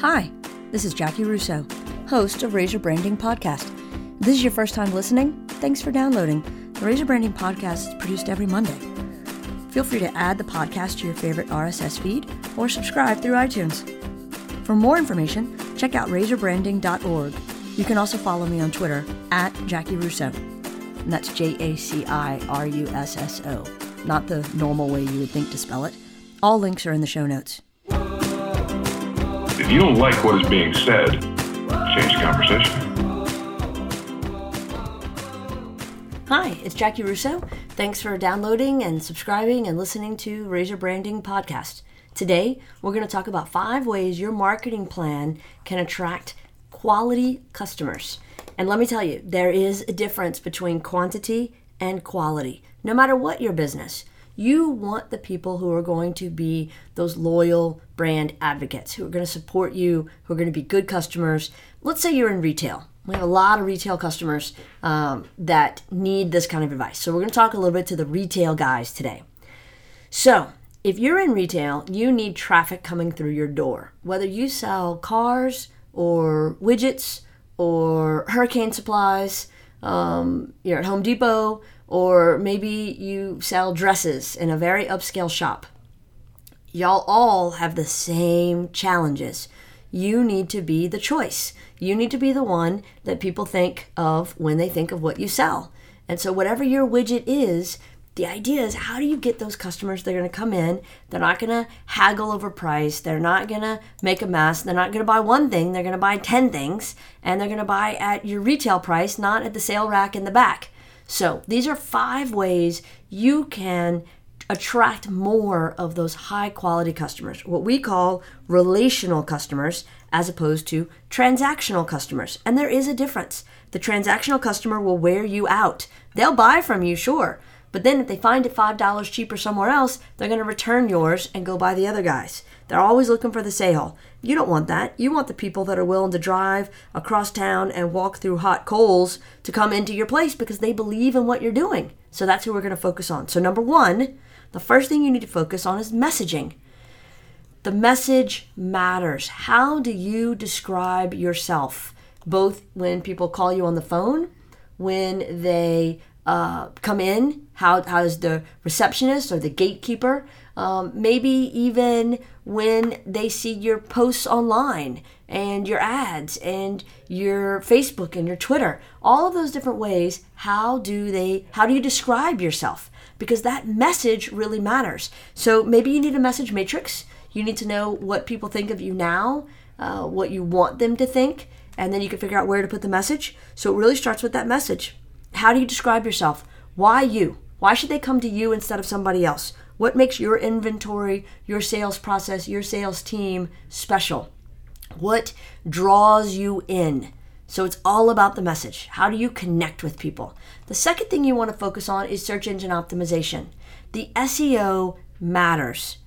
Hi, this is Jaci Russo, host of Razor Branding Podcast. If this is your first time listening, thanks for downloading. The Razor Branding Podcast is produced every Monday. Feel free to add the podcast to your favorite RSS feed or subscribe through iTunes. For more information, check out razorbranding.org. You can also follow me on Twitter at Jaci Russo. And that's J A C I R U S S O, not the normal way you would think to spell it. All links are in the show notes. If you don't like what is being said, change the conversation. Hi, it's Jaci Russo. Thanks for downloading and subscribing and listening to Razor Branding Podcast. Today, we're going to talk about five ways your marketing plan can attract quality customers. And let me tell you, there is a difference between quantity and quality, no matter what your business. You want the people who are going to be those loyal brand advocates, who are going to support you, who are going to be good customers. Let's say you're in retail. We have a lot of retail customers um, that need this kind of advice. So, we're going to talk a little bit to the retail guys today. So, if you're in retail, you need traffic coming through your door. Whether you sell cars or widgets or hurricane supplies, um, you're at Home Depot, or maybe you sell dresses in a very upscale shop. Y'all all have the same challenges. You need to be the choice. You need to be the one that people think of when they think of what you sell. And so, whatever your widget is, the idea is how do you get those customers they're going to come in they're not going to haggle over price they're not going to make a mess they're not going to buy one thing they're going to buy 10 things and they're going to buy at your retail price not at the sale rack in the back. So these are five ways you can attract more of those high quality customers what we call relational customers as opposed to transactional customers. And there is a difference. The transactional customer will wear you out. They'll buy from you sure but then if they find it $5 cheaper somewhere else, they're going to return yours and go buy the other guys. They're always looking for the sale. You don't want that. You want the people that are willing to drive across town and walk through hot coals to come into your place because they believe in what you're doing. So that's who we're going to focus on. So, number one, the first thing you need to focus on is messaging. The message matters. How do you describe yourself? Both when people call you on the phone, when they uh, come in? How, does the receptionist or the gatekeeper? Um, maybe even when they see your posts online and your ads and your Facebook and your Twitter, all of those different ways, how do they, how do you describe yourself? Because that message really matters. So maybe you need a message matrix. You need to know what people think of you now, uh, what you want them to think, and then you can figure out where to put the message. So it really starts with that message. How do you describe yourself? Why you? Why should they come to you instead of somebody else? What makes your inventory, your sales process, your sales team special? What draws you in? So it's all about the message. How do you connect with people? The second thing you want to focus on is search engine optimization. The SEO matters.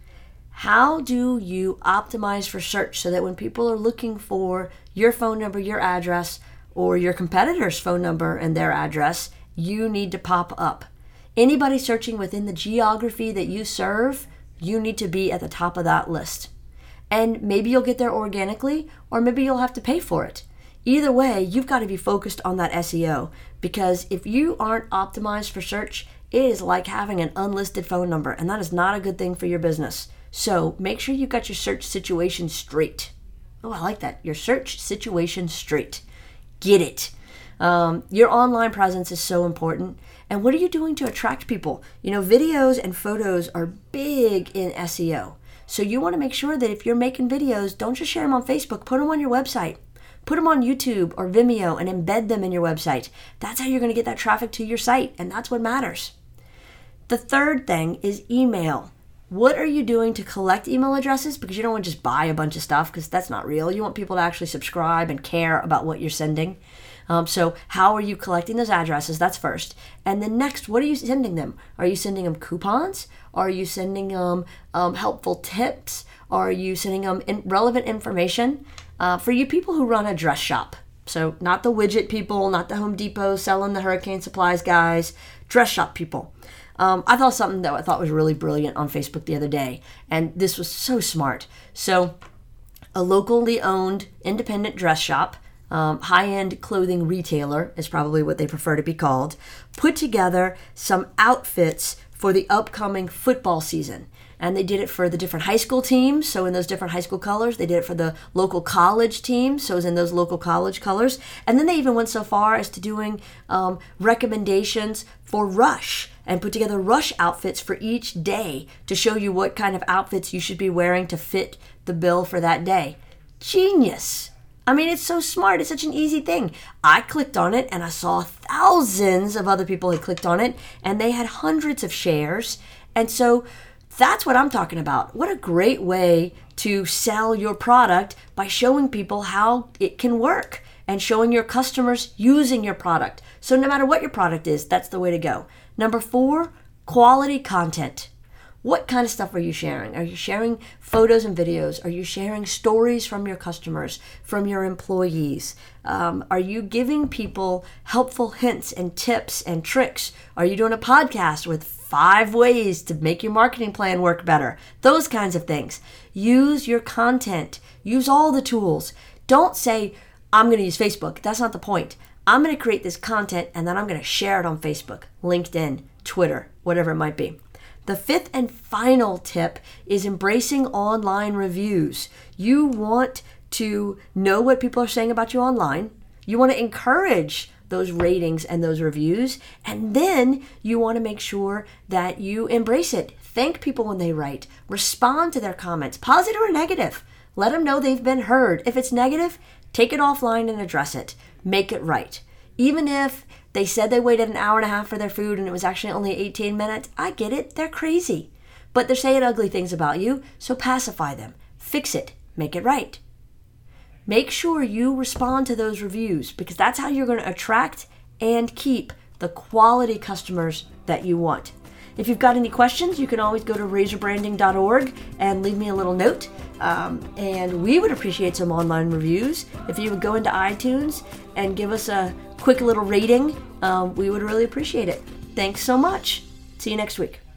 How do you optimize for search so that when people are looking for your phone number, your address, or your competitor's phone number and their address, you need to pop up. Anybody searching within the geography that you serve, you need to be at the top of that list. And maybe you'll get there organically, or maybe you'll have to pay for it. Either way, you've got to be focused on that SEO because if you aren't optimized for search, it is like having an unlisted phone number, and that is not a good thing for your business. So make sure you got your search situation straight. Oh, I like that. Your search situation straight get it. Um, your online presence is so important. And what are you doing to attract people? You know, videos and photos are big in SEO. So you want to make sure that if you're making videos, don't just share them on Facebook, put them on your website. Put them on YouTube or Vimeo and embed them in your website. That's how you're going to get that traffic to your site, and that's what matters. The third thing is email. What are you doing to collect email addresses? Because you don't want to just buy a bunch of stuff because that's not real. You want people to actually subscribe and care about what you're sending. Um, so, how are you collecting those addresses? That's first. And then next, what are you sending them? Are you sending them coupons? Are you sending them um, helpful tips? Are you sending them in relevant information? Uh, for you people who run a dress shop, so not the widget people, not the Home Depot selling the hurricane supplies guys, dress shop people. Um, I thought something that I thought was really brilliant on Facebook the other day, and this was so smart. So a locally owned independent dress shop, um, high end clothing retailer is probably what they prefer to be called, put together some outfits for the upcoming football season and they did it for the different high school teams. So in those different high school colors, they did it for the local college teams. So it was in those local college colors, and then they even went so far as to doing um, recommendations for Rush and put together Rush outfits for each day to show you what kind of outfits you should be wearing to fit the bill for that day. Genius. I mean, it's so smart. It's such an easy thing. I clicked on it and I saw thousands of other people had clicked on it and they had hundreds of shares. And so that's what I'm talking about. What a great way to sell your product by showing people how it can work and showing your customers using your product. So, no matter what your product is, that's the way to go. Number four, quality content. What kind of stuff are you sharing? Are you sharing photos and videos? Are you sharing stories from your customers, from your employees? Um, are you giving people helpful hints and tips and tricks? Are you doing a podcast with five ways to make your marketing plan work better? Those kinds of things. Use your content, use all the tools. Don't say, I'm going to use Facebook. That's not the point. I'm going to create this content and then I'm going to share it on Facebook, LinkedIn, Twitter, whatever it might be. The fifth and final tip is embracing online reviews. You want to know what people are saying about you online. You want to encourage those ratings and those reviews. And then you want to make sure that you embrace it. Thank people when they write, respond to their comments, positive or negative. Let them know they've been heard. If it's negative, take it offline and address it. Make it right. Even if they said they waited an hour and a half for their food and it was actually only 18 minutes. I get it, they're crazy. But they're saying ugly things about you, so pacify them. Fix it, make it right. Make sure you respond to those reviews because that's how you're going to attract and keep the quality customers that you want. If you've got any questions, you can always go to razorbranding.org and leave me a little note. Um, and we would appreciate some online reviews. If you would go into iTunes and give us a quick little rating, um, we would really appreciate it. Thanks so much. See you next week.